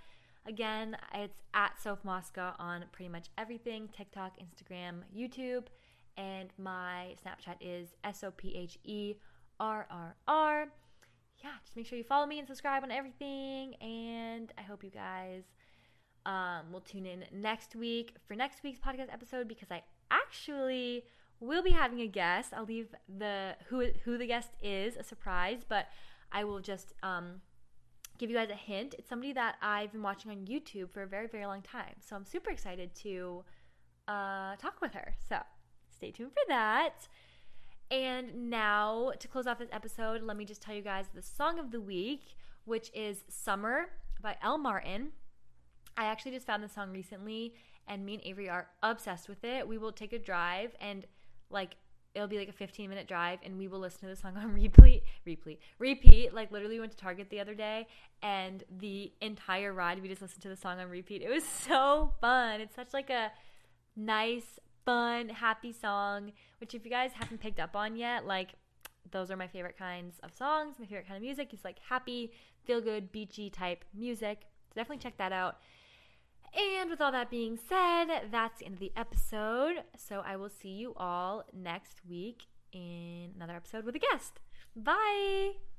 again, it's at Soph Mosca on pretty much everything TikTok, Instagram, YouTube, and my Snapchat is S O P H E R R R. yeah, just make sure you follow me and subscribe on everything. And I hope you guys um, will tune in next week for next week's podcast episode because I actually will be having a guest. I'll leave the who who the guest is a surprise, but I will just um, give you guys a hint. It's somebody that I've been watching on YouTube for a very very long time, so I'm super excited to uh, talk with her. So stay tuned for that. And now, to close off this episode, let me just tell you guys the song of the week, which is Summer by Elle Martin. I actually just found this song recently, and me and Avery are obsessed with it. We will take a drive, and like, it'll be like a 15 minute drive, and we will listen to the song on <laughs> repeat, repeat, repeat. Like, literally, went to Target the other day, and the entire ride, we just listened to the song on repeat. It was so fun. It's such like a nice fun, happy song, which if you guys haven't picked up on yet, like those are my favorite kinds of songs. My favorite kind of music is like happy, feel good, beachy type music. So definitely check that out. And with all that being said, that's the end of the episode. So I will see you all next week in another episode with a guest. Bye.